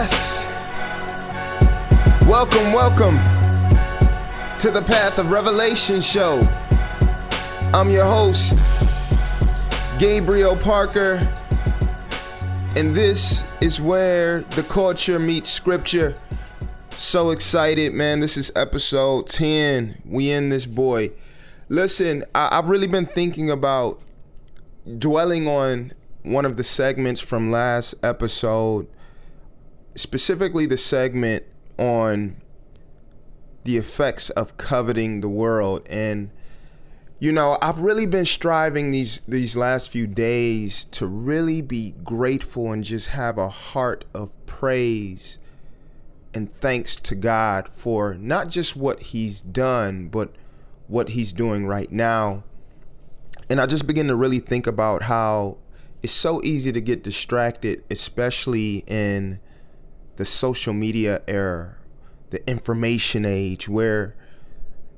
Yes. Welcome, welcome to the Path of Revelation show. I'm your host, Gabriel Parker, and this is where the culture meets scripture. So excited, man. This is episode 10. We in this boy. Listen, I- I've really been thinking about dwelling on one of the segments from last episode, specifically the segment on the effects of coveting the world. And you know, I've really been striving these these last few days to really be grateful and just have a heart of praise and thanks to God for not just what he's done, but what he's doing right now. And I just begin to really think about how it's so easy to get distracted, especially in the social media era, the information age, where,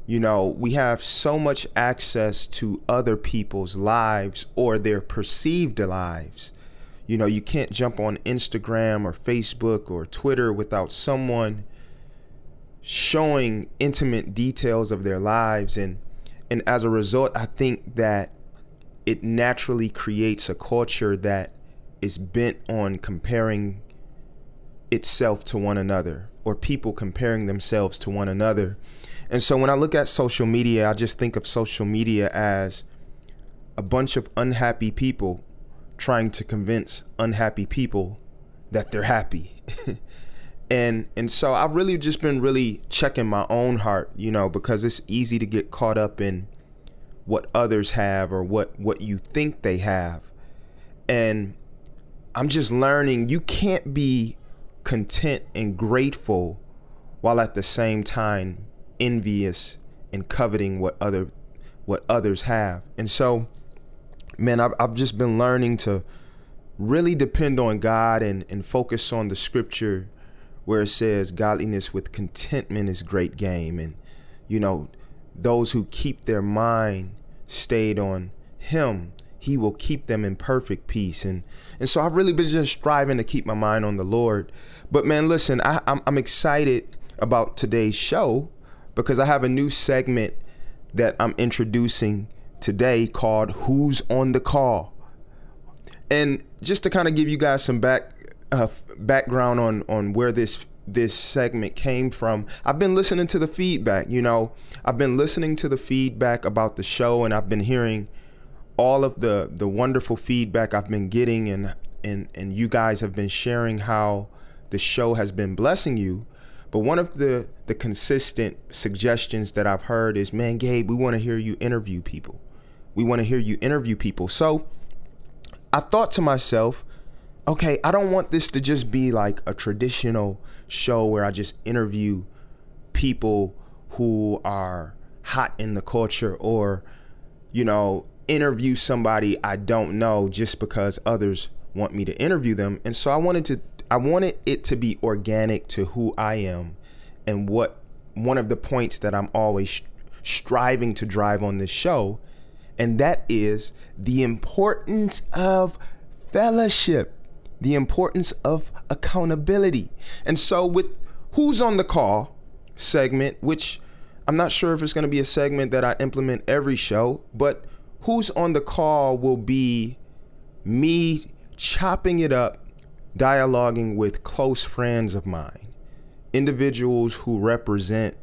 you know, we have so much access to other people's lives or their perceived lives. You know, you can't jump on Instagram or Facebook or Twitter without someone showing intimate details of their lives and and as a result I think that it naturally creates a culture that is bent on comparing itself to one another or people comparing themselves to one another. And so when I look at social media, I just think of social media as a bunch of unhappy people trying to convince unhappy people that they're happy. and and so I've really just been really checking my own heart, you know, because it's easy to get caught up in what others have or what what you think they have. And I'm just learning you can't be content and grateful while at the same time envious and coveting what other what others have. And so man, I've, I've just been learning to really depend on God and, and focus on the scripture where it says godliness with contentment is great game. And, you know, those who keep their mind stayed on him, he will keep them in perfect peace. And and so I've really been just striving to keep my mind on the Lord. But man, listen, I, I'm, I'm excited about today's show because I have a new segment that I'm introducing today called Who's on the Call. And just to kind of give you guys some back uh, background on on where this this segment came from. I've been listening to the feedback, you know. I've been listening to the feedback about the show and I've been hearing all of the the wonderful feedback I've been getting and and and you guys have been sharing how the show has been blessing you. But one of the the consistent suggestions that I've heard is, "Man, Gabe, we want to hear you interview people. We want to hear you interview people." So, I thought to myself, okay, I don't want this to just be like a traditional show where I just interview people who are hot in the culture or, you know, interview somebody I don't know just because others want me to interview them. And so I wanted to I wanted it to be organic to who I am and what one of the points that I'm always striving to drive on this show and that is the importance of fellowship the importance of accountability. And so, with Who's on the Call segment, which I'm not sure if it's going to be a segment that I implement every show, but Who's on the Call will be me chopping it up, dialoguing with close friends of mine, individuals who represent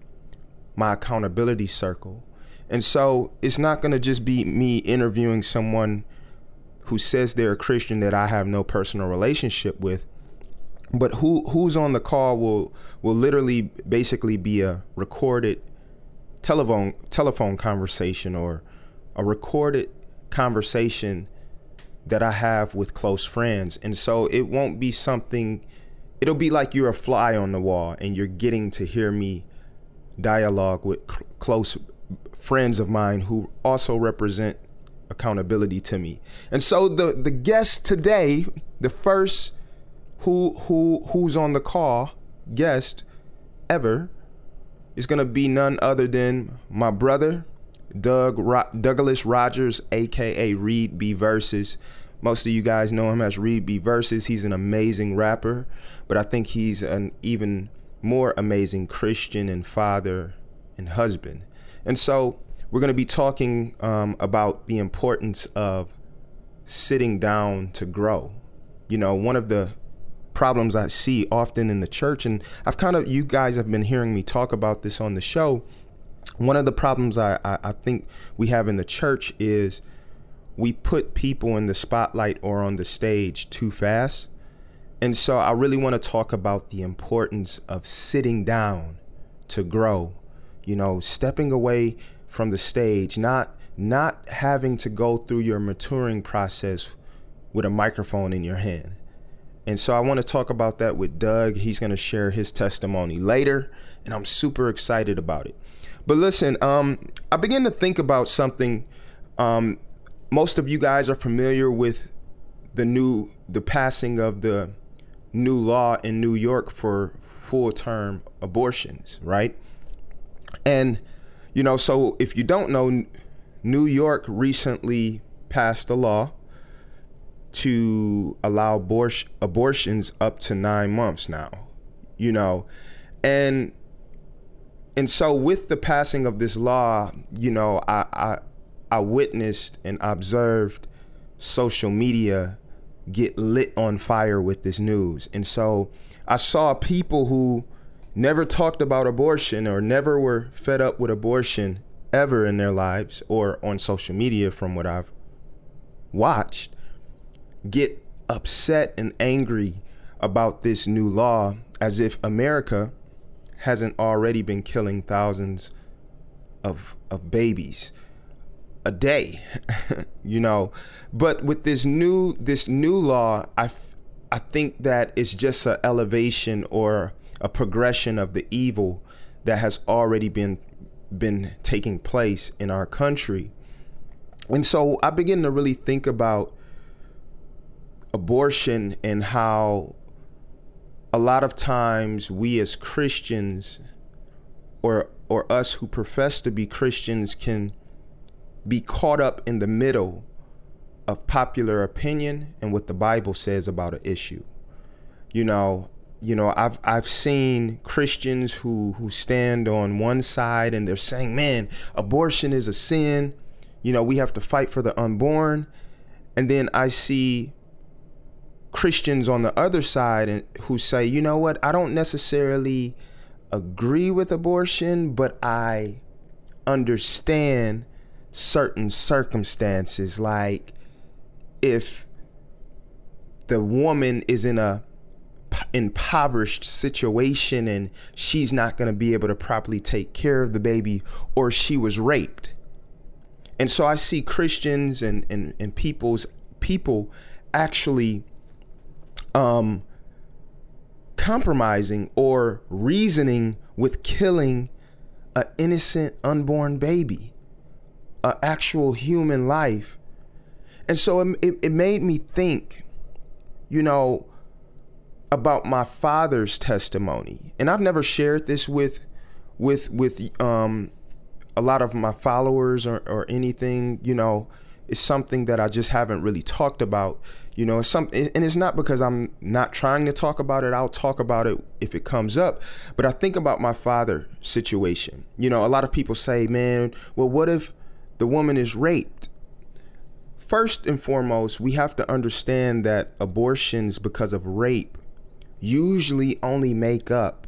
my accountability circle. And so, it's not going to just be me interviewing someone who says they're a Christian that I have no personal relationship with. But who who's on the call will will literally basically be a recorded telephone telephone conversation or a recorded conversation that I have with close friends. And so it won't be something it'll be like you're a fly on the wall and you're getting to hear me dialogue with cl- close friends of mine who also represent accountability to me. And so the the guest today, the first who who who's on the call guest ever is going to be none other than my brother Doug Ro- Douglas Rogers aka Reed B Verses. Most of you guys know him as Reed B Verses. He's an amazing rapper, but I think he's an even more amazing Christian and father and husband. And so we're going to be talking um, about the importance of sitting down to grow. You know, one of the problems I see often in the church, and I've kind of, you guys have been hearing me talk about this on the show. One of the problems I, I, I think we have in the church is we put people in the spotlight or on the stage too fast. And so I really want to talk about the importance of sitting down to grow, you know, stepping away from the stage, not not having to go through your maturing process with a microphone in your hand. And so I want to talk about that with Doug. He's going to share his testimony later, and I'm super excited about it. But listen, um, I began to think about something. Um, most of you guys are familiar with the new, the passing of the new law in New York for full term abortions, right? And, you know, so if you don't know, New York recently passed a law to allow abor- abortions up to nine months now, you know, and and so with the passing of this law, you know, I I, I witnessed and observed social media get lit on fire with this news, and so I saw people who never talked about abortion or never were fed up with abortion ever in their lives or on social media from what I've watched get upset and angry about this new law as if America hasn't already been killing thousands of of babies a day you know? But with this new this new law i i think that it's just an elevation or a progression of the evil that has already been been taking place in our country. And so i begin to really think about abortion and how a lot of times we as Christians or or us who profess to be Christians can be caught up in the middle of popular opinion and what the Bible says about an issue. You know, you know, I've I've seen Christians who who stand on one side and they're saying, "Man, abortion is a sin. You know, we have to fight for the unborn." And then I see Christians on the other side who say, you know what, I don't necessarily agree with abortion, but I understand certain circumstances. Like if the woman is in a impoverished situation and she's not going to be able to properly take care of the baby or she was raped. And so I see Christians and, and, and people's people actually um, compromising or reasoning with killing an innocent unborn baby, an actual human life. And so it, it, it made me think, you know, about my father's testimony. And I've never shared this with with with um a lot of my followers or, or anything, you know, it's something that I just haven't really talked about. You know, it's something, and it's not because I'm not trying to talk about it. I'll talk about it if it comes up. But I think about my father situation. You know, a lot of people say, "Man, well, what if the woman is raped?" First and foremost, we have to understand that abortions because of rape usually only make up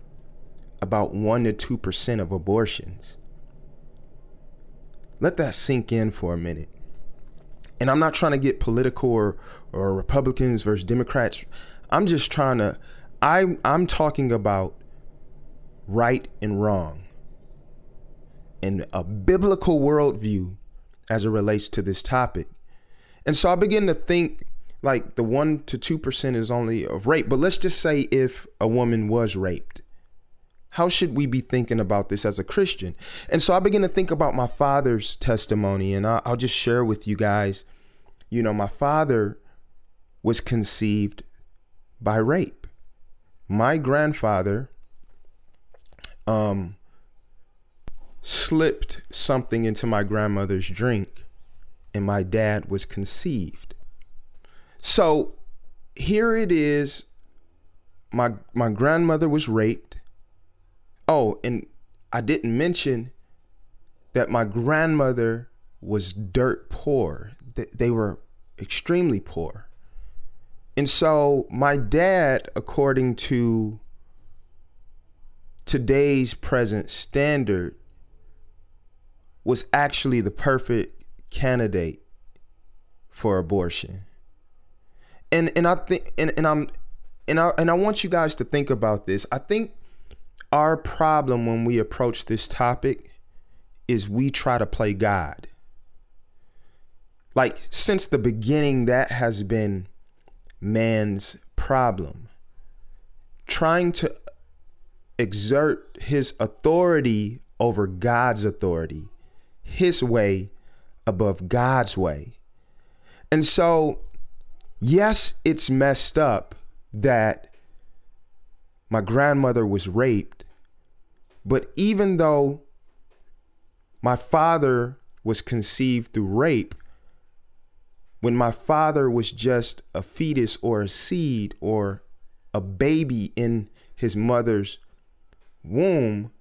about 1 to 2% of abortions. Let that sink in for a minute and I'm not trying to get political or, or Republicans versus Democrats. I'm just trying to I I'm talking about right and wrong and a biblical worldview as it relates to this topic. And so I begin to think like the one to two percent is only of rape, but let's just say if a woman was raped. How should we be thinking about this as a Christian? And so I begin to think about my father's testimony, and I'll, I'll just share with you guys. You know, my father was conceived by rape. My grandfather um, slipped something into my grandmother's drink, and my dad was conceived. So here it is. My my grandmother was raped. Oh, and I didn't mention that my grandmother was dirt poor. They were extremely poor. And so my dad, according to today's present standard, was actually the perfect candidate for abortion. And and I think and, and I'm and I and I want you guys to think about this. I think our problem when we approach this topic is we try to play God. Like since the beginning that has been man's problem. Trying to exert his authority over God's authority, his way above God's way. And so, yes, it's messed up that my grandmother was raped, but even though my father was conceived through rape, when my father was just a fetus or a seed or a baby in his mother's womb,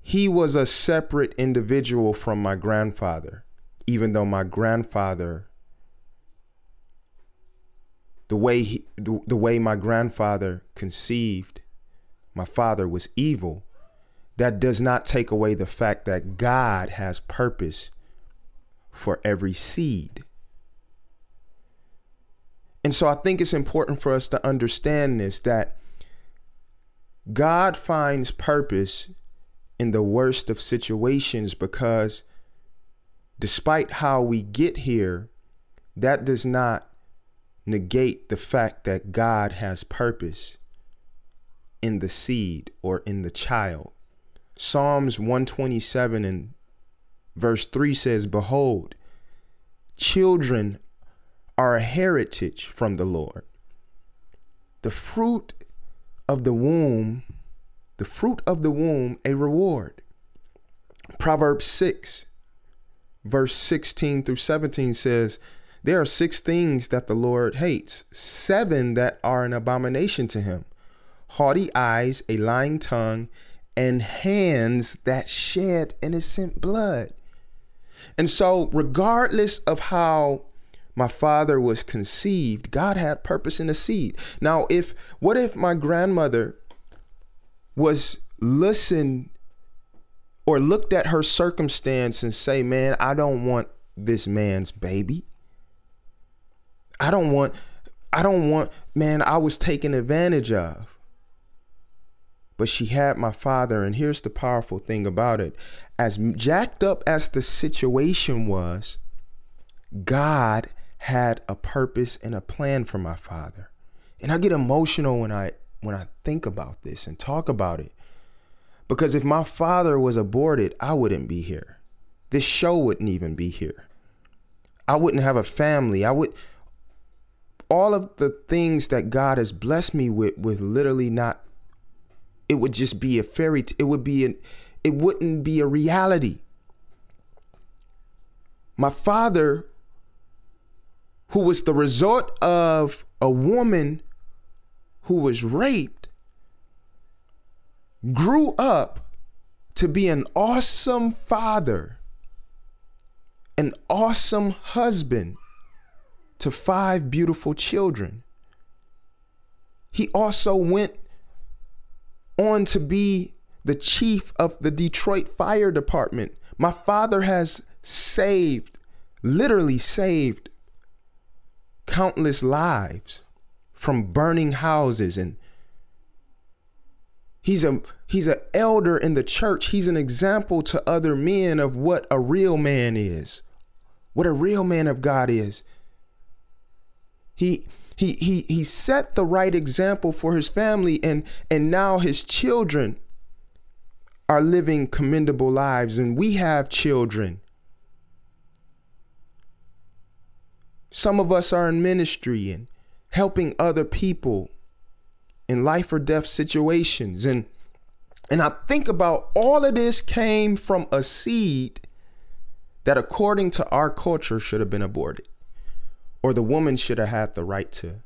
he was a separate individual from my grandfather, even though my grandfather, the way he, the way my grandfather conceived, my father was evil. That does not take away the fact that God has purpose for every seed. And so I think it's important for us to understand this that God finds purpose in the worst of situations because despite how we get here, that does not negate the fact that God has purpose in the seed or in the child. Psalms 127 and verse 3 says, Behold, children are a heritage from the Lord. The fruit of the womb, the fruit of the womb, a reward. Proverbs 6, verse 16 through 17 says, There are six things that the Lord hates, seven that are an abomination to him haughty eyes, a lying tongue, and hands that shed innocent blood. And so, regardless of how my father was conceived, God had purpose in the seed. Now, if what if my grandmother was listen or looked at her circumstance and say, "Man, I don't want this man's baby. I don't want I don't want man, I was taken advantage of." But she had my father and here's the powerful thing about it. As jacked up as the situation was, God had a purpose and a plan for my father. And I get emotional when I when I think about this and talk about it. Because if my father was aborted, I wouldn't be here. This show wouldn't even be here. I wouldn't have a family. I would all of the things that God has blessed me with with literally not it would just be a fairy t- it would be an it wouldn't be a reality. My father who was the result of a woman who was raped, grew up to be an awesome father, an awesome husband to five beautiful children. He also went on to be the chief of the Detroit Fire Department. My father has saved, literally saved countless lives from burning houses. And he's a he's an elder in the church. He's an example to other men of what a real man is what a real man of god is. He he he he set the right example for his family and and now his children are living commendable lives and we have children Some of us are in ministry and helping other people in life or death situations. And and I think about all of this came from a seed that according to our culture should have been aborted. Or the woman should have had the right to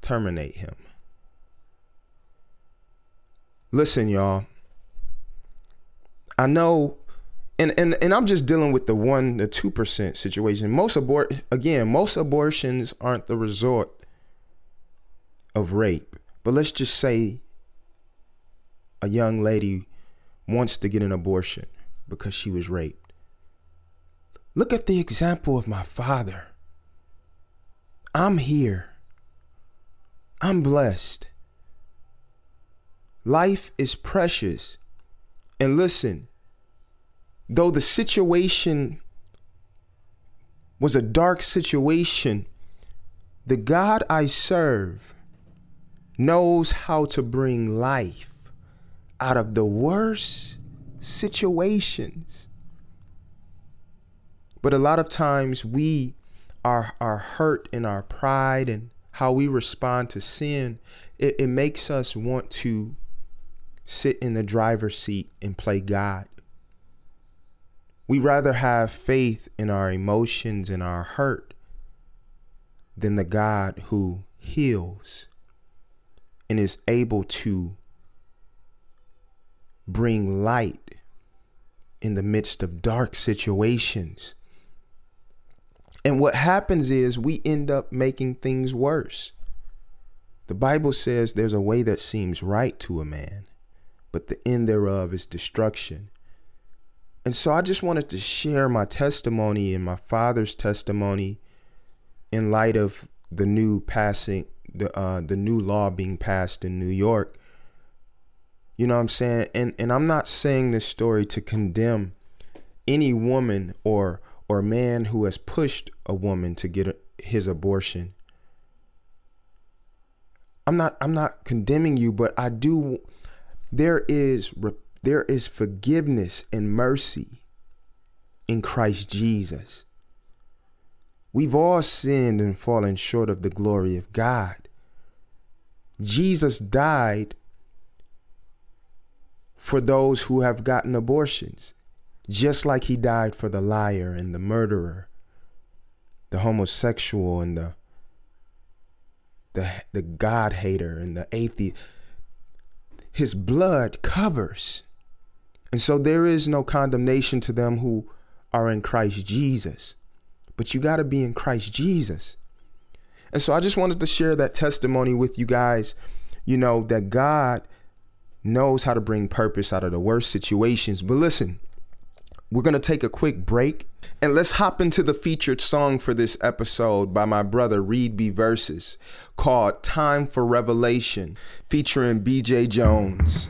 terminate him. Listen, y'all. I know and and and I'm just dealing with the 1 the 2% situation. Most abort again, most abortions aren't the result of rape. But let's just say a young lady wants to get an abortion because she was raped. Look at the example of my father. I'm here. I'm blessed. Life is precious. And listen, though the situation was a dark situation, the God I serve knows how to bring life out of the worst situations. But a lot of times we are, are hurt and our pride and how we respond to sin. It, it makes us want to sit in the driver's seat and play God. We rather have faith in our emotions and our hurt than the God who heals and is able to bring light in the midst of dark situations. And what happens is we end up making things worse. The Bible says there's a way that seems right to a man, but the end thereof is destruction. And so I just wanted to share my testimony and my father's testimony in light of the new passing the uh, the new law being passed in New York. You know what I'm saying? And and I'm not saying this story to condemn any woman or or a man who has pushed a woman to get his abortion. I'm not I'm not condemning you, but I do there is there is forgiveness and mercy in Christ Jesus. We've all sinned and fallen short of the glory of God. Jesus died for those who have gotten abortions, just like he died for the liar and the murderer, the homosexual and the the, the God hater and the atheist. His blood covers. And so there is no condemnation to them who are in Christ Jesus. But you got to be in Christ Jesus. And so I just wanted to share that testimony with you guys, you know, that God knows how to bring purpose out of the worst situations. But listen, we're going to take a quick break and let's hop into the featured song for this episode by my brother Reed B. Verses called Time for Revelation featuring BJ Jones.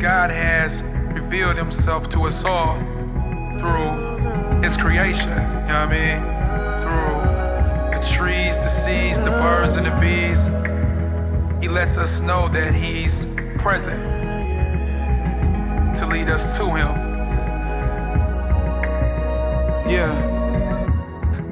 God has revealed himself to us all through his creation. You know what I mean? Through the trees, the seas, the birds, and the bees. He lets us know that he's present to lead us to him. Yeah.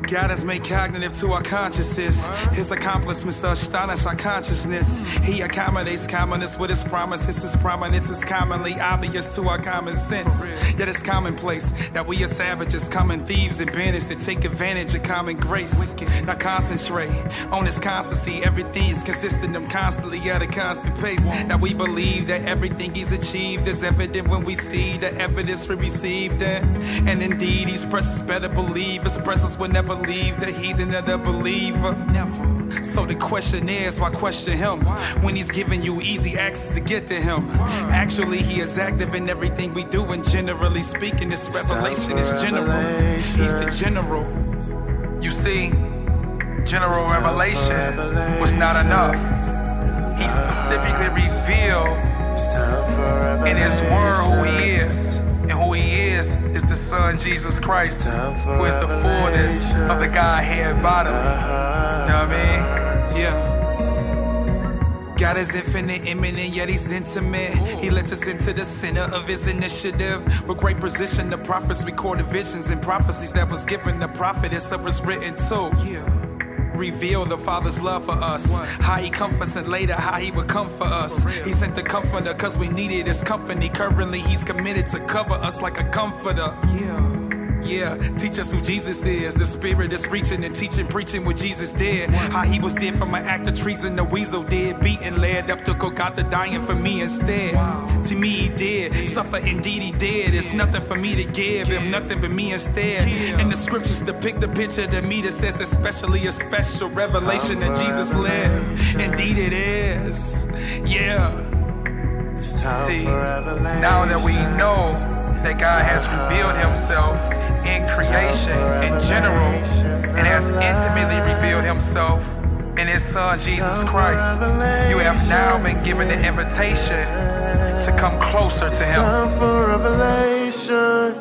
God has made cognitive to our consciousness. His accomplishments astonish our consciousness. He accommodates commonness with his promises. His prominence is commonly obvious to our common sense. Yet it's commonplace that we are savages, common thieves and bandits that take advantage of common grace. Now concentrate on his constancy. Everything is consistent, I'm constantly at a constant pace. Now we believe that everything he's achieved is evident when we see the evidence we received. And indeed, he's precious, better believe his presence will never believe the heathen or the believer. Never. So the question is, why question him when he's giving you easy access to get to him? Actually, he is active in everything we do, and generally speaking, this revelation is general. He's the general. You see, general revelation was not enough. He specifically revealed in his word who he is. Who he is is the Son Jesus Christ, who is the fullness of the Godhead bodily. You know what I mean? Yeah. God is infinite, immanent, yet he's intimate. He lets us into the center of his initiative. With great precision, the prophets recorded visions and prophecies that was given the prophet. It's written too. Yeah. Reveal the Father's love for us. How he comforts and later how he would come for us. He sent the comforter cause we needed his company. Currently he's committed to cover us like a comforter. Yeah. Yeah, teach us who Jesus is. The spirit is reaching and teaching, preaching what Jesus did. How he was dead from an act of treason, the weasel did. Beaten, led up to Golgotha, dying for me instead. To me, he did. Suffer, indeed, he did. It's nothing for me to give him, nothing but me instead. And the scriptures depict the picture to me that says, especially a special revelation that Jesus lived. Indeed, it is. Yeah. See, now that we know that God has revealed himself in creation in general and has intimately revealed himself in his son Jesus Christ. You have now been given the invitation to come closer to him. Time for revelation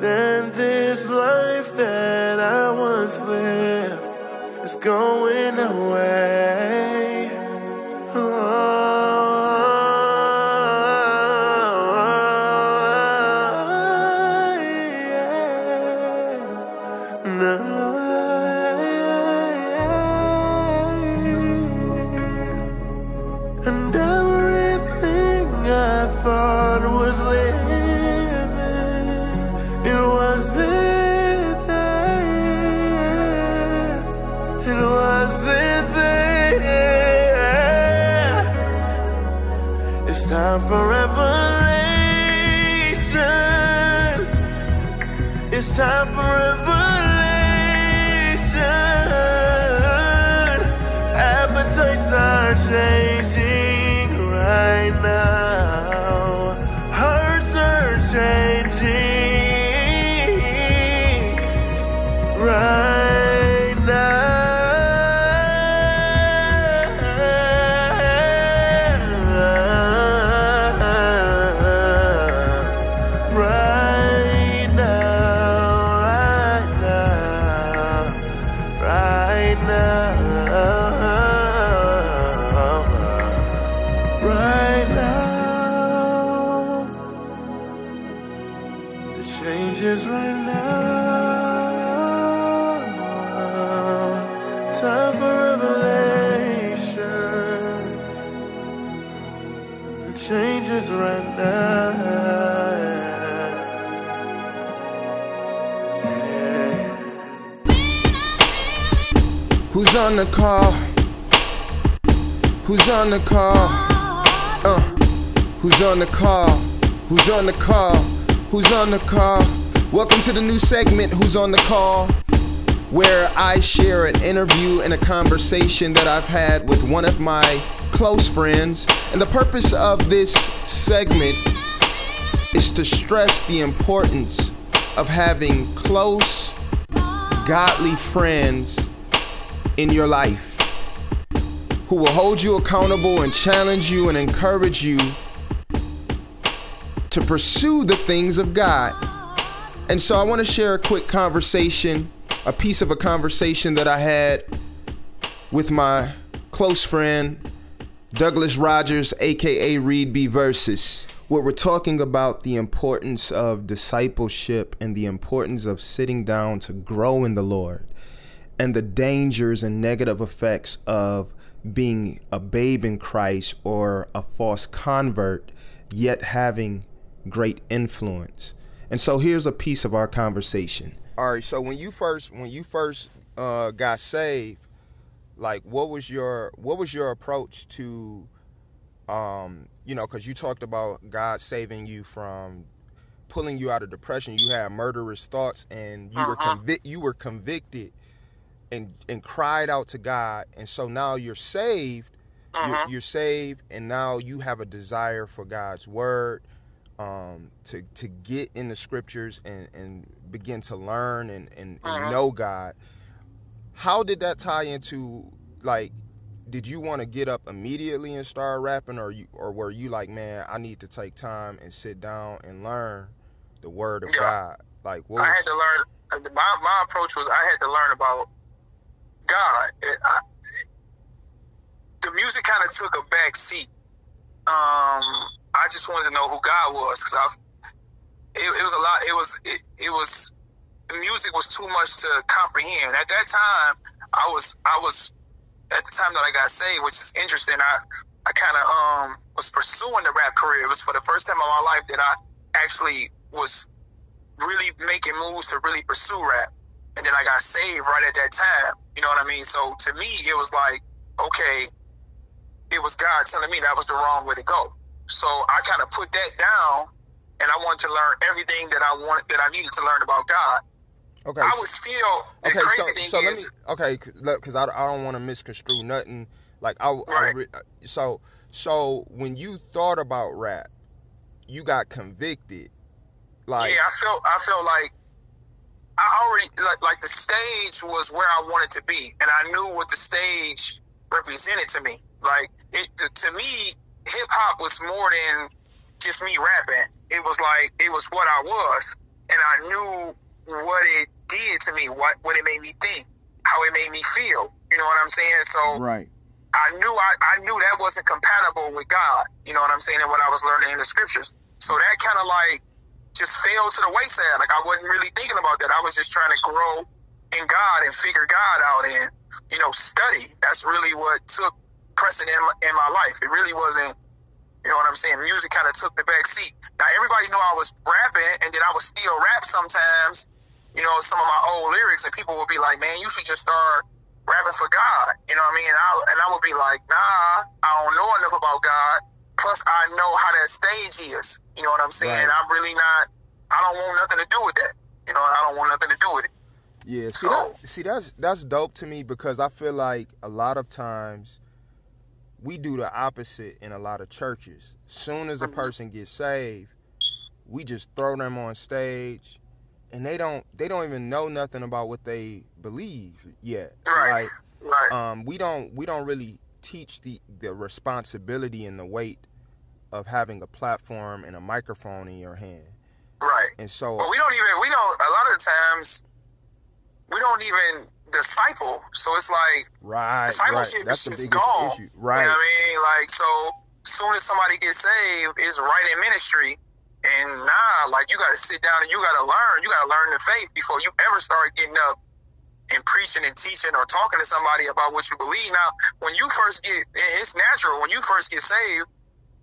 than this life that I once lived is going away. It's time for revelation. Appetites are changing on the call? Who's on the call? Uh, who's on the call? Who's on the call? Who's on the call? Welcome to the new segment, Who's on the Call? Where I share an interview and a conversation that I've had with one of my close friends. And the purpose of this segment is to stress the importance of having close, godly friends in your life who will hold you accountable and challenge you and encourage you to pursue the things of God. And so I want to share a quick conversation, a piece of a conversation that I had with my close friend Douglas Rogers, aka Reed B. Verses, where we're talking about the importance of discipleship and the importance of sitting down to grow in the Lord and the dangers and negative effects of being a babe in Christ or a false convert, yet having great influence. And so here's a piece of our conversation. All right, so when you first when you first uh, got saved, like what was your what was your approach to um, you know, because you talked about God saving you from pulling you out of depression. You had murderous thoughts, and you were convic- you were convicted and and cried out to God, and so now you're saved. You're, mm-hmm. you're saved, and now you have a desire for God's word, um, to to get in the scriptures and and begin to learn and and, and mm-hmm. know God. How did that tie into like? Did you want to get up immediately and start rapping, or you or were you like, man, I need to take time and sit down and learn the word of Yeah. God? Like, what? I had to learn. Uh, my my approach was I had to learn about God. It, I, the music kind of took a back seat. Um, I just wanted to know who God was because I. It, it was a lot. It was it, it was the music was too much to comprehend. At that time, I was I was at the time that I got saved, which is interesting. I I kind of um was pursuing the rap career. It was for the first time in my life that I actually was really making moves to really pursue rap. And then I got saved right at that time. You know what I mean? So to me, it was like, okay, it was God telling me that was the wrong way to go. So I kind of put that down, and I wanted to learn everything that I wanted that I needed to learn about God. Okay. I was still the okay, crazy so, thing so let is, me okay, look, because I, I don't want to misconstrue nothing. Like I, I Right. re- so so when you thought about rap, you got convicted. Like yeah, I felt I felt like I already like like the stage was where I wanted to be, and I knew what the stage represented to me. Like it to, to me, hip hop was more than just me rapping. It was like it was what I was, and I knew what it did to me, what what it made me think, how it made me feel. You know what I'm saying? So right. I knew I, I knew that wasn't compatible with God. You know what I'm saying? And what I was learning in the scriptures. So that kind of like just fell to the wayside. Like I wasn't really thinking about that. I was just trying to grow in God and figure God out and you know study. That's really what took precedent in my, in my life. It really wasn't. You know what I'm saying? Music kind of took the back seat. Now everybody knew I was rapping, and then I would still rap sometimes. You know some of my old lyrics, and people would be like, "Man, you should just start rapping for God." You know what I mean? And I, and I would be like, "Nah, I don't know enough about God. Plus, I know how that stage is. You know what I'm saying? Right. I'm really not. I don't want nothing to do with that. You know, I don't want nothing to do with it. Yeah, see, So- that, see that's that's dope to me because I feel like a lot of times we do the opposite in a lot of churches. Soon as a Mhm. person gets saved, we just throw them on stage, and they don't they don't even know nothing about what they believe yet. Right. Right. Um, we don't we don't really teach the the responsibility and the weight of having a platform and a microphone in your hand, right. and so But we don't even. We don't. A lot of the times, we don't even disciple. So it's like right, right, discipleship that's the is biggest just gone. issue, You right? know what I mean? Like, so soon as somebody gets saved, it's right in ministry. And nah, like you got to sit down and you got to learn. You got to learn the faith before you ever start getting up and preaching and teaching or talking to somebody about what you believe. Now, when you first get, it's natural. When you first get saved,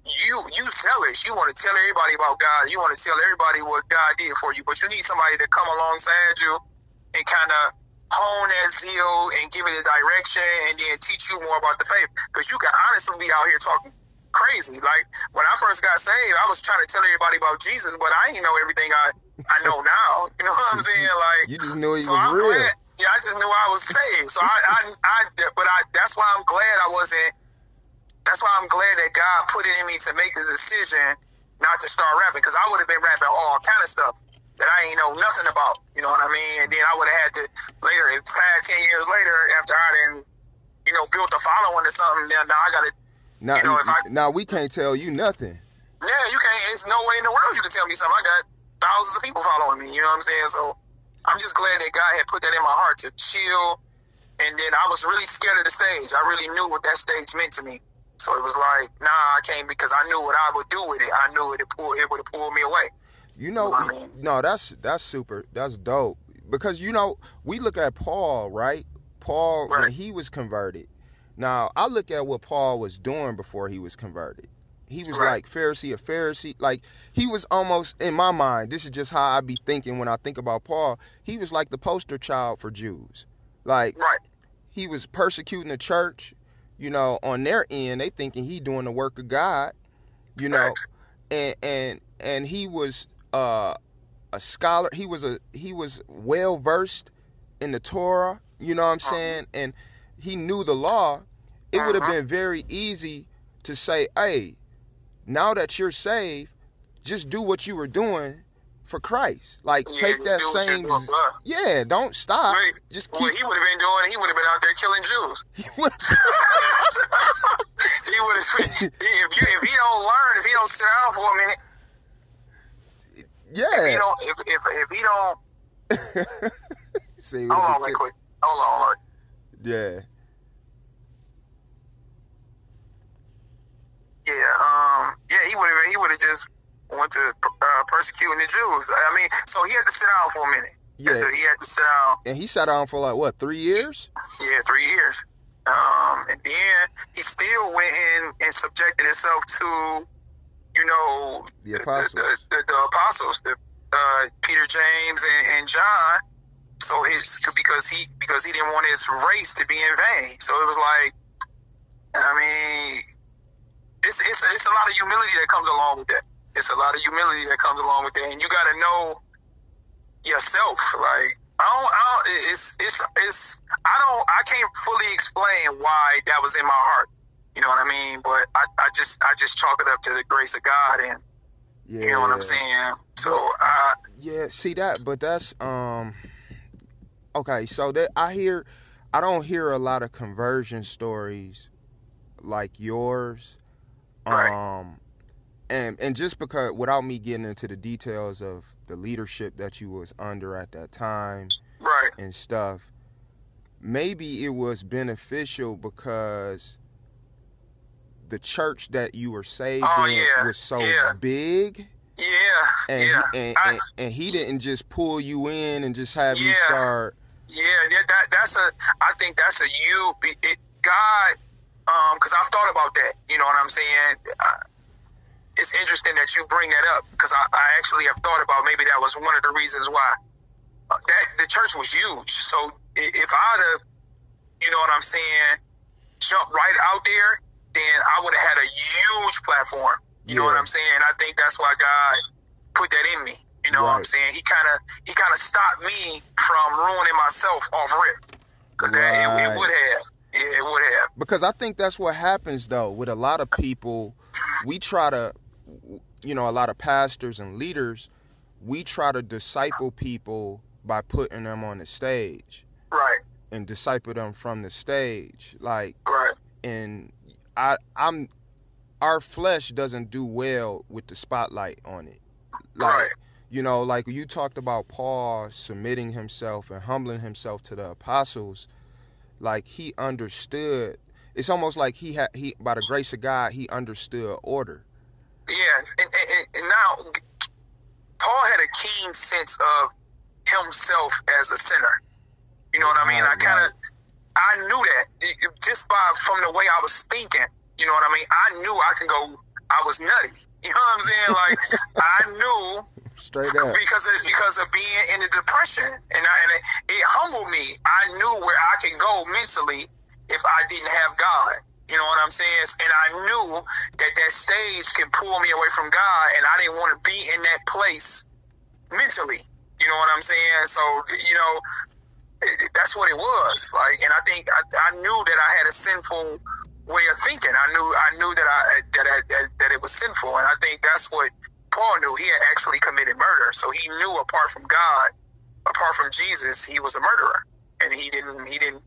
you you zealous. You want to tell everybody about God. You want to tell everybody what God did for you. But you need somebody to come alongside you and kind of hone that zeal and give it a direction and then teach you more about the faith. Because you can honestly be out here talking crazy. Like when I first got saved, I was trying to tell everybody about Jesus, but I didn't know everything I I know now. You know what I'm saying? Like You just knew he so was I'm real. glad. Yeah, I just knew I was saved. So I, I, I, but I, that's why I'm glad I wasn't. That's why I'm glad that God put it in me to make the decision not to start rapping because I would have been rapping all kind of stuff that I ain't know nothing about. You know what I mean? And then I would have had to later, five, ten years later, after I didn't, you know, built a following or something. Then now I got to. Now, You know, if I- now we can't tell you nothing. Yeah, you can't. It's no way in the world you can tell me something. I got thousands of people following me. You know what I'm saying? So I'm just glad that God had put that in my heart to chill. And then I was really scared of the stage. I really knew what that stage meant to me. So it was like, nah, I came because I knew what I would do with it. I knew it would pull, it would have pulled me away. You know, I mean- no, that's that's super. That's dope. Because you know, we look at Paul, right? Paul when he was converted. Now, I look at what Paul was doing before he was converted. He was Right. like Pharisee of Pharisee. Like he was almost in my mind. This is just how I be thinking when I think about Paul. He was like the poster child for Jews. Like Right. he was persecuting the church. You know, on their end, they thinking he doing the work of God. You know, and and and he was uh, a scholar. He was a he was well versed in the Torah. You know what I'm Uh-huh. saying? And he knew the law. It would have Uh-huh. been very easy to say, "Hey, now that you're saved, just do what you were doing for Christ. Like Yeah, take that do what you're same, yeah. Don't stop. Right. Just What keep." he would have been doing, he would have been out there killing Jews. he would have. If you if he don't learn, if he don't sit down for a minute, if he yeah. don't, if if if he don't, See, hold on, quick, hold on, hold on. yeah. Yeah, um, yeah, he would have he would have just went to uh, persecuting the Jews. I mean, so he had to sit down for a minute. Yeah. He had to sit down. And he sat down for like what three years? Yeah, three years. Um, and then he still went in and subjected himself to, you know, The apostles. the, the, the apostles, the uh, Peter, James, and, and John. So his because he because he didn't want his race to be in vain. So it was like, I mean, it's it's it's a lot of humility that comes along with that. It's a lot of humility that comes along with that, and you got to know yourself. Like I don't, I don't, it's it's it's I don't I can't fully explain why that was in my heart. You know what I mean? But I, I just I just chalk it up to the grace of God, and Yeah. you know what I'm saying. So I Yeah, see that, but that's um okay, so that I hear I don't hear a lot of conversion stories like yours. Right. Um and and just because without me getting into the details of the leadership that you was under at that time right, and stuff, maybe it was beneficial because the church that you were saved Oh, in yeah, was so yeah. big yeah, and yeah. he, and, I- and, and he didn't just pull you in and just have you start. Yeah, yeah, that that's a. I think that's a you. It, God, um, because I've thought about that. You know what I'm saying? Uh, it's interesting that you bring that up because I, I actually have thought about maybe that was one of the reasons why uh, that the church was huge. So if I'd have, you know what I'm saying, jumped right out there, then I would have had a huge platform. You know what I'm saying? I think that's why God put that in me. You know what I'm saying? He kind of he kind of stopped me from ruining myself off rip because that it, it would have. Yeah, it would have. Because I think that's what happens though with a lot of people. We try to, you know, a lot of pastors and leaders, we try to disciple people by putting them on the stage Right, and disciple them from the stage. Like, right, and I, I'm, our flesh doesn't do well with the spotlight on it. Like, right. you know, like you talked about Paul submitting himself and humbling himself to the apostles, like he understood. It's almost like he had he by the grace of God he understood order. Yeah, and, and, and now Paul had a keen sense of himself as a sinner. You know what I mean? I kind of, right. I knew that just by from the way I was thinking. You know what I mean? I knew I can go. I was nutty. You know what I'm saying? Like I knew Straight up. because of because of being in the depression, and, I, and it, it humbled me. I knew where I could go mentally if I didn't have God. You know what I'm saying? And I knew that that stage can pull me away from God, and I didn't want to be in that place mentally. You know what I'm saying? So you know, that's what it was like. And I think I, I knew that I had a sinful way of thinking. I knew I knew that I that, I, that that it was sinful, and I think that's what Paul knew. He had actually committed murder, so he knew apart from God, apart from Jesus, he was a murderer, and he didn't he didn't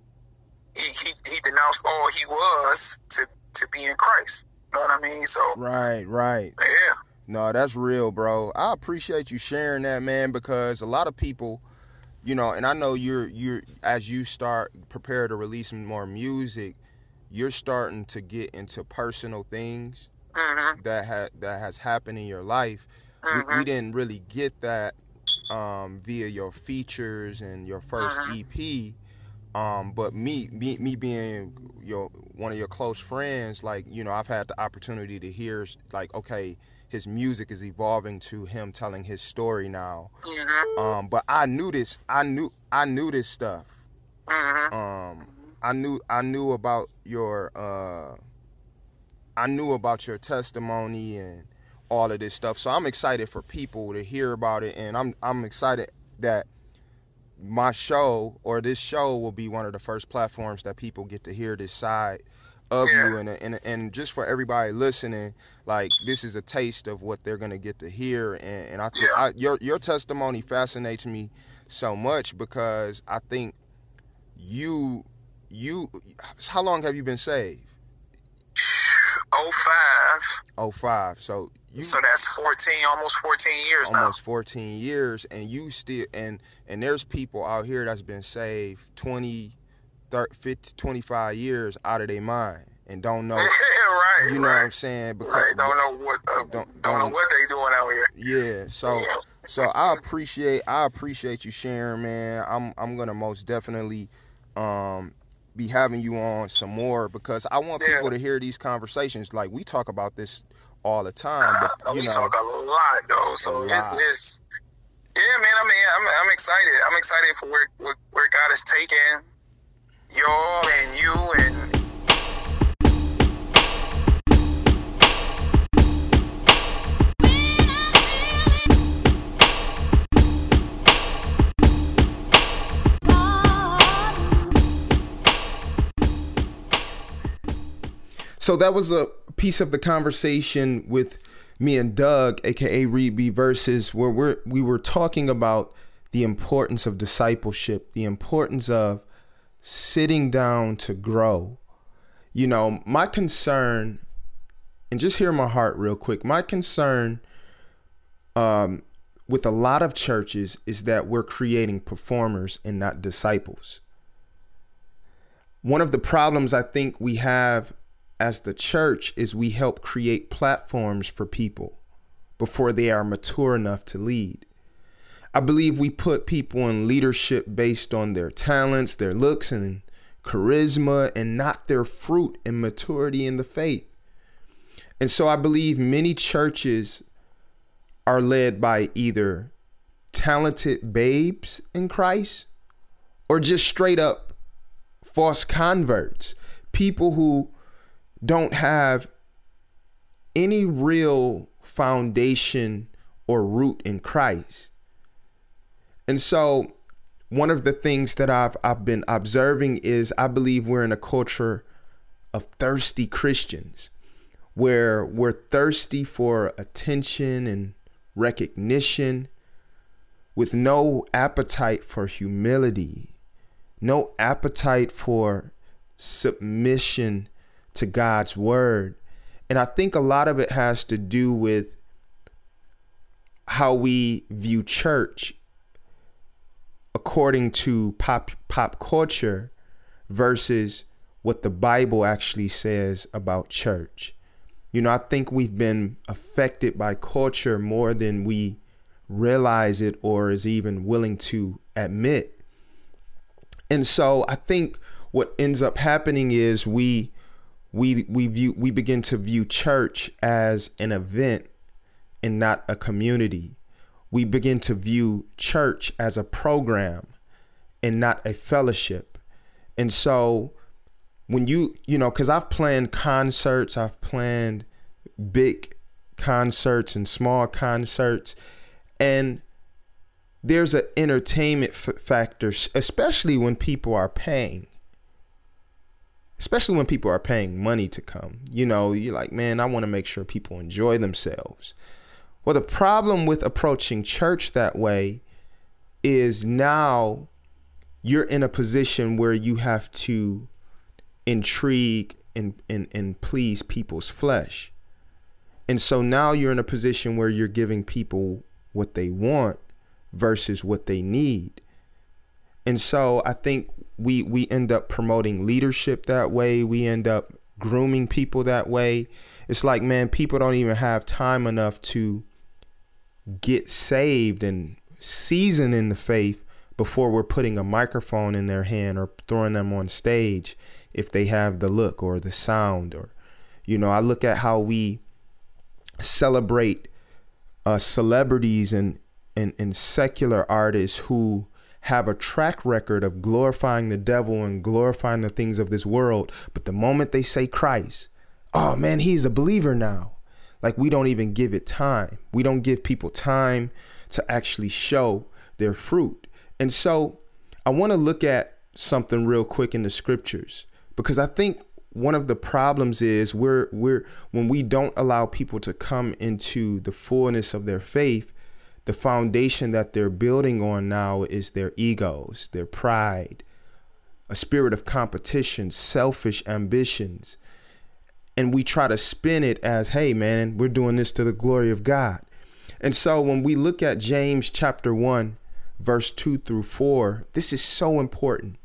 he he, he denounced all he was to to be in Christ. You know what I mean? So Right, right. yeah, No, that's real, bro. I appreciate you sharing that, man, because a lot of people, you know, and I know you're you're as you start prepare to release more music, you're starting to get into personal things hmm that had that has happened in your life. We, we didn't really get that um, via your features and your 1st EP. Um, but me, me, me being your one of your close friends, like you know, I've had the opportunity to hear like, okay, his music is evolving to him telling his story now. hmm Um, but I knew this. I knew I knew this stuff. hmm Um, I knew I knew about your uh, I knew about your testimony and all of this stuff. So I'm excited for people to hear about it, and I'm I'm excited that my show or this show will be one of the first platforms that people get to hear this side of Yeah. you and and and just for everybody listening like this is a taste of what they're gonna get to hear and, and I think Yeah. I, your your testimony fascinates me so much because I think you you how long have you been saved? Oh five. Oh five. So you So that's fourteen, almost fourteen years now. almost 14 years and you still and and there's people out here that's been saved 20 30 50 25 years out of their mind and don't know right. you know what. I'm saying because Right. Don't know what uh, Don't- don't, know don't- what they doing out here. yeah so So I appreciate I appreciate you sharing, man. I'm I'm gonna most definitely um be having you on some more because I want Yeah. people to hear these conversations. Like we talk about this all the time, but you we know, talk a lot though, so it's lot. it's yeah, man. I mean, I'm I'm excited. I'm excited for where where, where God is taking y'all and you and So that was a piece of the conversation with me and Doug, aka Reed B. Verses where we're we were talking about the importance of discipleship, the importance of sitting down to grow. You know, my concern, and just hear my heart real quick, my concern um with a lot of churches is that we're creating performers and not disciples one of the problems I think we have as the church is we help create platforms for people before they are mature enough to lead. I believe we put people in leadership based on their talents, their looks, and charisma, and not their fruit and maturity in the faith. And so I believe many churches are led by either talented babes in Christ or just straight up false converts, people who don't have any real foundation or root in Christ. And so one of the things that I've I've been observing is I believe we're in a culture of thirsty Christians where we're thirsty for attention and recognition with no appetite for humility no appetite for submission to God's word. And I think a lot of it has to do with how we view church according to pop pop culture versus what the Bible actually says about church. You know, I think we've been affected by culture more than we realize it or is even willing to admit. And so I think what ends up happening is we we we view we begin to view church as an event and not a community. We begin to view church as a program and not a fellowship. And so when you you know cuz I've planned concerts, I've planned big concerts and small concerts and there's an entertainment f- factor, especially when people are paying. Especially when people are paying money to come. You know, you're like, man, I want to make sure people enjoy themselves. Well, the problem with approaching church that way is now you're in a position where you have to intrigue and, and, and please people's flesh. And so now you're in a position where you're giving people what they want versus what they need. And so I think we we end up promoting leadership that way. We end up grooming people that way. It's like, man, people don't even have time enough to get saved and season in the faith before we're putting a microphone in their hand or throwing them on stage if they have the look or the sound or you know, I look at how we celebrate uh, celebrities and, and and secular artists who have a track record of glorifying the devil and glorifying the things of this world, but the moment they say Christ, oh man, he's a believer now. Like we don't even give it time. We don't give people time to actually show their fruit. And so I want to look at something real quick in the scriptures because I think one of the problems is we're we're when we don't allow people to come into the fullness of their faith, the foundation that they're building on now is their egos, their pride, a spirit of competition, selfish ambitions. And we try to spin it as, hey man, we're doing this to the glory of God. And so when we look at James chapter 1, verse 2 through 4, this is so important.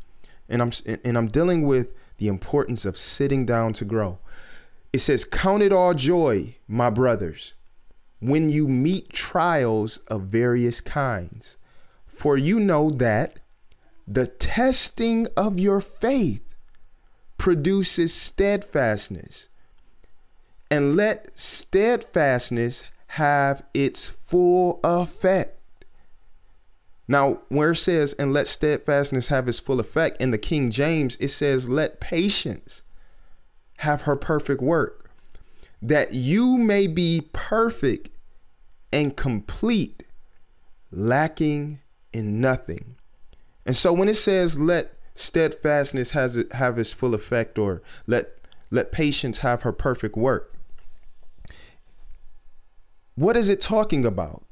And I'm and I'm dealing with the importance of sitting down to grow. It says, Count it all joy, my brothers, when you meet trials of various kinds. For you know that the testing of your faith produces steadfastness. And let steadfastness have its full effect. Now, where it says, and let steadfastness have its full effect, in the King James, it says, let patience have her perfect work, that you may be perfect and complete, lacking in nothing. And so when it says let steadfastness has it have its full effect or let let patience have her perfect work. What is it talking about?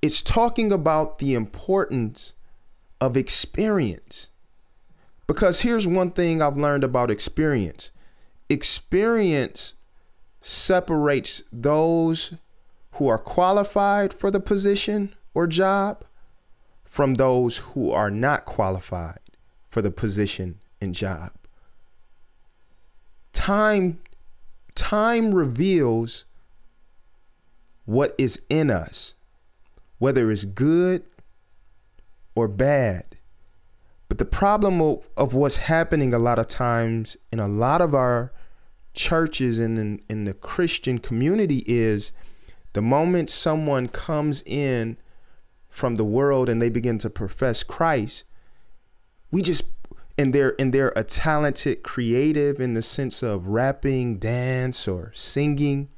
It's talking about the importance of experience. Because here's one thing I've learned about experience. Experience separates those who are qualified for the position or job from those who are not qualified for the position and job. Time time reveals what is in us, whether it's good or bad. But the problem of, of what's happening a lot of times in a lot of our churches and in, in the Christian community is the moment someone comes in from the world and they begin to profess Christ, we just and they're and they're a talented creative in the sense of rapping, dance, or singing,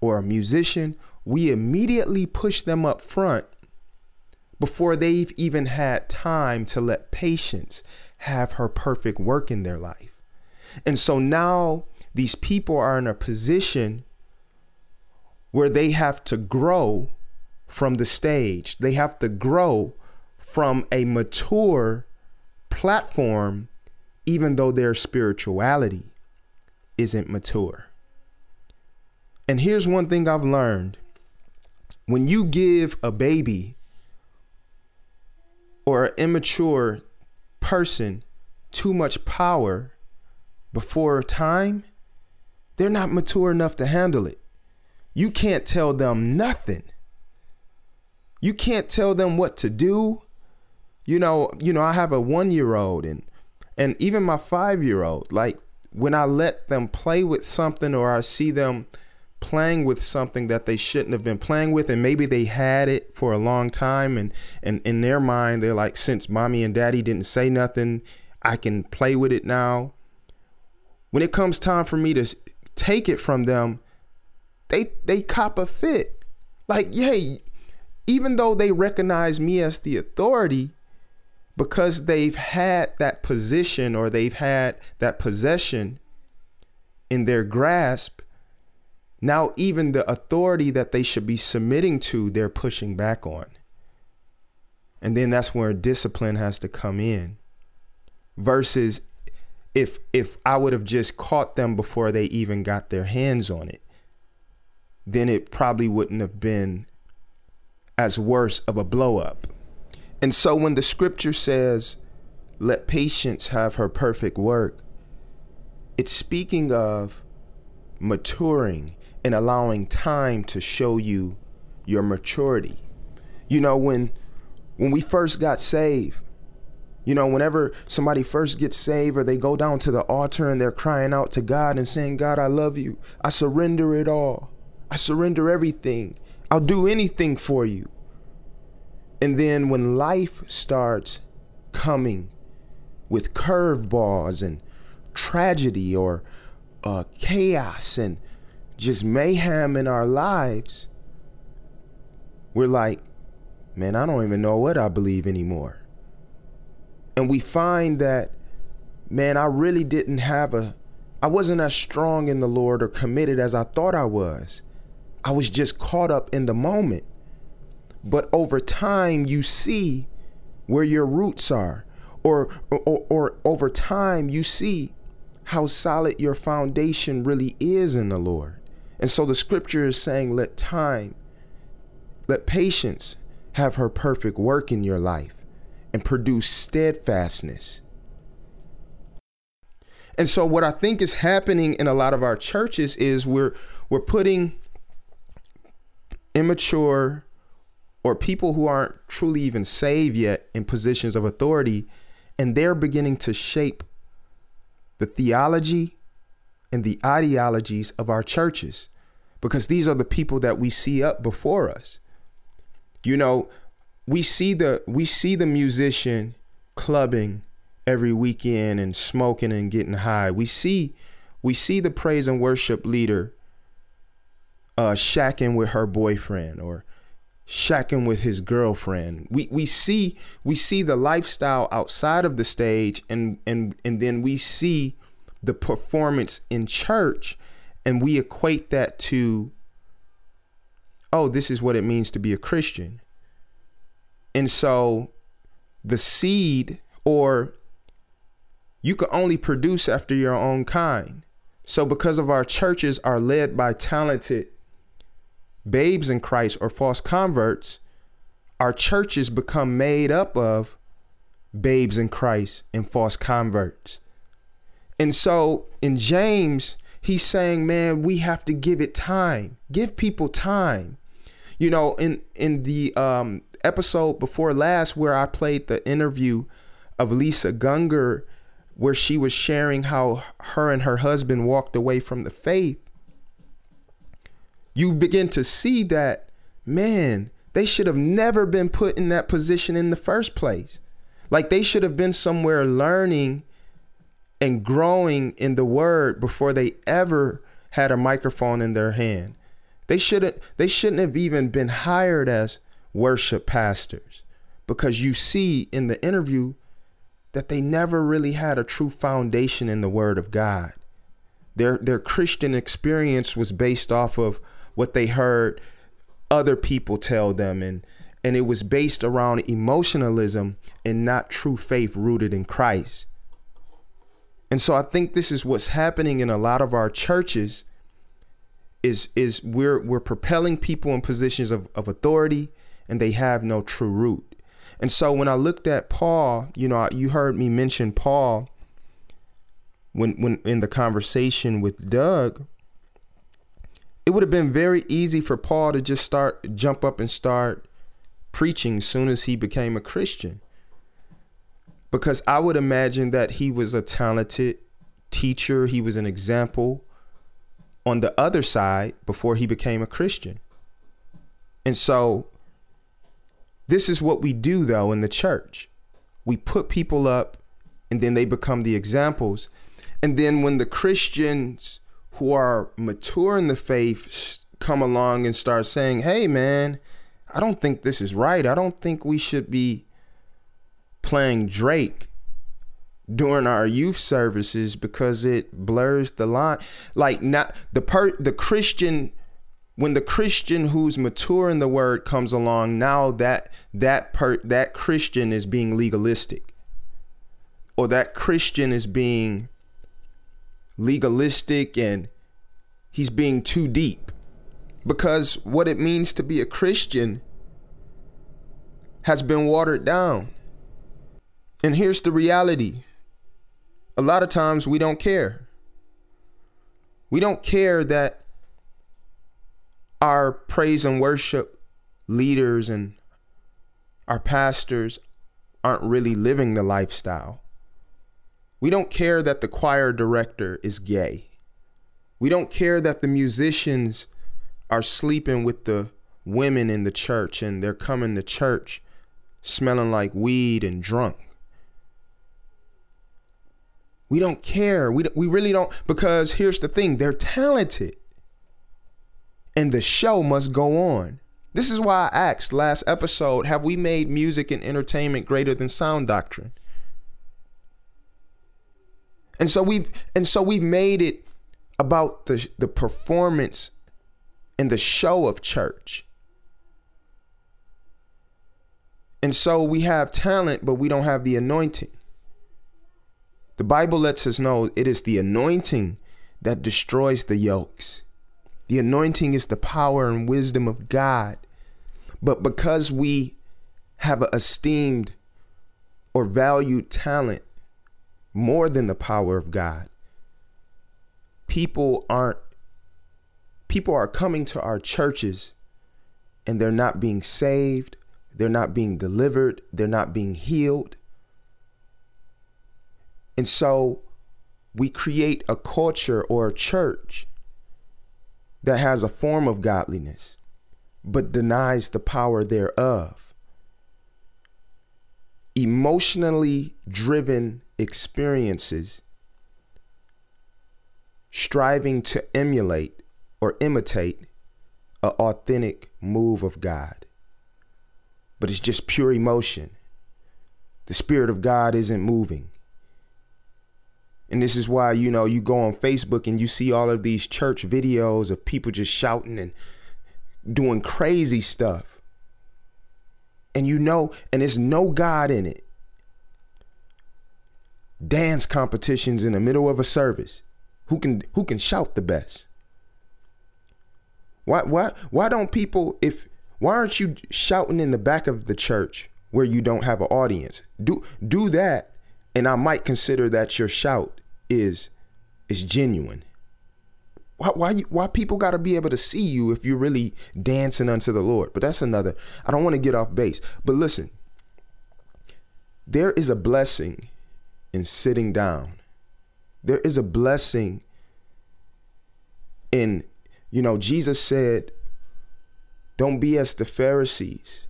or a musician, we immediately push them up front before they've even had time to let patience have her perfect work in their life. And so now these people are in a position where they have to grow from the stage. They have to grow from a mature platform, even though their spirituality isn't mature. And here's one thing I've learned when you give a baby or an immature person too much power before time, they're not mature enough to handle it. You can't tell them nothing. You can't tell them what to do. You know, you know, I have a 1-year-old and and even my 5-year-old, like when I let them play with something or I see them playing with something that they shouldn't have been playing with and maybe they had it for a long time and and in their mind they're like since mommy and daddy didn't say nothing I can play with it now when it comes time for me to take it from them they they cop a fit. Like, yay, even though they recognize me as the authority, because they've had that position or they've had that possession in their grasp, now even the authority that they should be submitting to, they're pushing back on. And then that's where discipline has to come in. Versus if if I would have just caught them before they even got their hands on it then it probably wouldn't have been as worse of a blow up. And so when the scripture says, let patience have her perfect work, it's speaking of maturing and allowing time to show you your maturity. You know, when when we first got saved, you know, whenever somebody first gets saved or they go down to the altar and they're crying out to God and saying, God, I love you. I surrender it all. I surrender everything. I'll do anything for you. And then when life starts coming with curveballs and tragedy or uh, chaos and just mayhem in our lives, we're like, man, I don't even know what I believe anymore. And we find that, man, I really didn't have a, I wasn't as strong in the Lord or committed as I thought I was. I was just caught up in the moment. But over time, you see where your roots are, or, or, or over time, you see how solid your foundation really is in the Lord. And so the scripture is saying, let time, let patience have her perfect work in your life and produce steadfastness. And so what I think is happening in a lot of our churches is we're we're putting immature or people who aren't truly even saved yet in positions of authority, and they're beginning to shape the theology and the ideologies of our churches because these are the people that we see up before us. You know, we see the we see the musician clubbing every weekend and smoking and getting high. We see we see the praise and worship leader uh shacking with her boyfriend or shacking with his girlfriend. We we see we see the lifestyle outside of the stage and and and then we see the performance in church and we equate that to oh this is what it means to be a christian and so the seed or you can only produce after your own kind so because of our churches are led by talented babes in christ or false converts our churches become made up of babes in christ and false converts and so in James, he's saying, man, we have to give it time. Give people time. You know, in in the um, episode before last where I played the interview of Lisa Gungor, where she was sharing how her and her husband walked away from the faith, you begin to see that, man, they should have never been put in that position in the first place. Like they should have been somewhere learning and growing in the word before they ever had a microphone in their hand. They shouldn't they shouldn't have even been hired as worship pastors because you see in the interview that they never really had a true foundation in the word of God. Their their Christian experience was based off of what they heard other people tell them and and it was based around emotionalism and not true faith rooted in Christ. And so I think this is what's happening in a lot of our churches is is we're we're propelling people in positions of, of authority and they have no true root. And so when I looked at Paul, you know, you heard me mention Paul when when in the conversation with Doug, it would have been very easy for Paul to just start jump up and start preaching as soon as he became a Christian because I would imagine that he was a talented teacher, he was an example on the other side before he became a Christian. And so this is what we do though in the church. We put people up and then they become the examples. And then when the Christians who are mature in the faith come along and start saying, "Hey man, I don't think this is right. I don't think we should be playing Drake during our youth services because it blurs the line like not the per the christian when the christian who's mature in the word comes along now that that per that christian is being legalistic. Or that christian is being legalistic and he's being too deep. Because what it means to be a christian has been watered down. And here's the reality. A lot of times we don't care. We don't care that our praise and worship leaders and our pastors aren't really living the lifestyle. We don't care that the choir director is gay. We don't care that the musicians are sleeping with the women in the church and they're coming to church smelling like weed and drunk. We don't care. We, we really don't, because here's the thing they're talented. And the show must go on. This is why I asked last episode have we made music and entertainment greater than sound doctrine? And so we've and so we've made it about the the performance and the show of church. And so we have talent, but we don't have the anointing. The Bible lets us know it is the anointing that destroys the yokes. The anointing is the power and wisdom of God. But because we have esteemed or valued talent more than the power of God, people aren't people are coming to our churches and they're not being saved, they're not being delivered, they're not being healed. And so we create a culture or a church that has a form of godliness but denies the power thereof. Emotionally driven experiences striving to emulate or imitate an authentic move of God. But it's just pure emotion. The Spirit of God isn't moving. And this is why, you know, you go on Facebook and you see all of these church videos of people just shouting and doing crazy stuff. And you know, and there's no God in it. Dance competitions in the middle of a service. Who can who can shout the best? Why why why don't people if why aren't you shouting in the back of the church where you don't have an audience? Do do that and I might consider that your shout is is genuine. Why why, you, why people got to be able to see you if you're really dancing unto the Lord? But that's another. I don't want to get off base. But listen, there is a blessing in sitting down. There is a blessing in you know Jesus said don't be as the Pharisees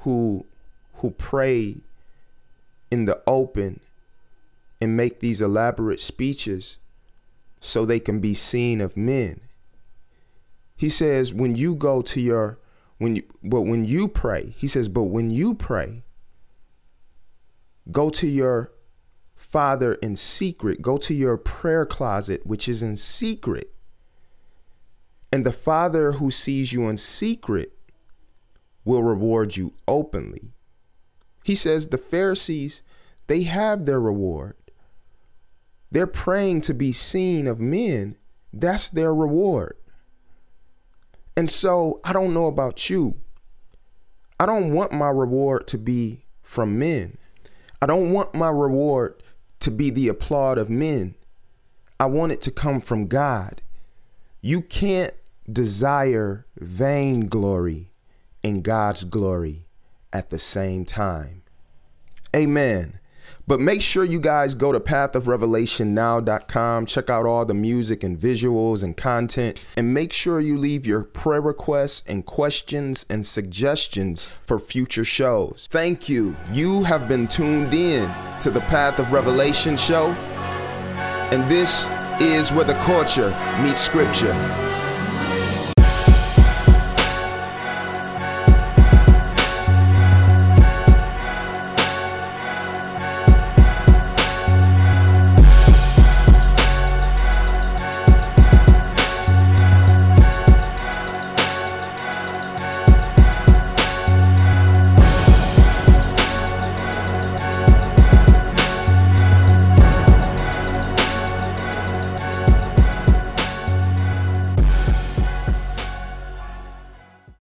who who pray in the open and make these elaborate speeches so they can be seen of men. He says, when you go to your, when you, but when you pray, he says, but when you pray, go to your father in secret, go to your prayer closet, which is in secret. And the father who sees you in secret will reward you openly. He says the Pharisees, they have their reward. They're praying to be seen of men. That's their reward. And so I don't know about you. I don't want my reward to be from men. I don't want my reward to be the applaud of men. I want it to come from God. You can't desire vain glory and God's glory at the same time. Amen. But make sure you guys go to pathofrevelationnow.com, check out all the music and visuals and content, and make sure you leave your prayer requests and questions and suggestions for future shows. Thank you. You have been tuned in to the Path of Revelation show, and this is where the culture meets scripture.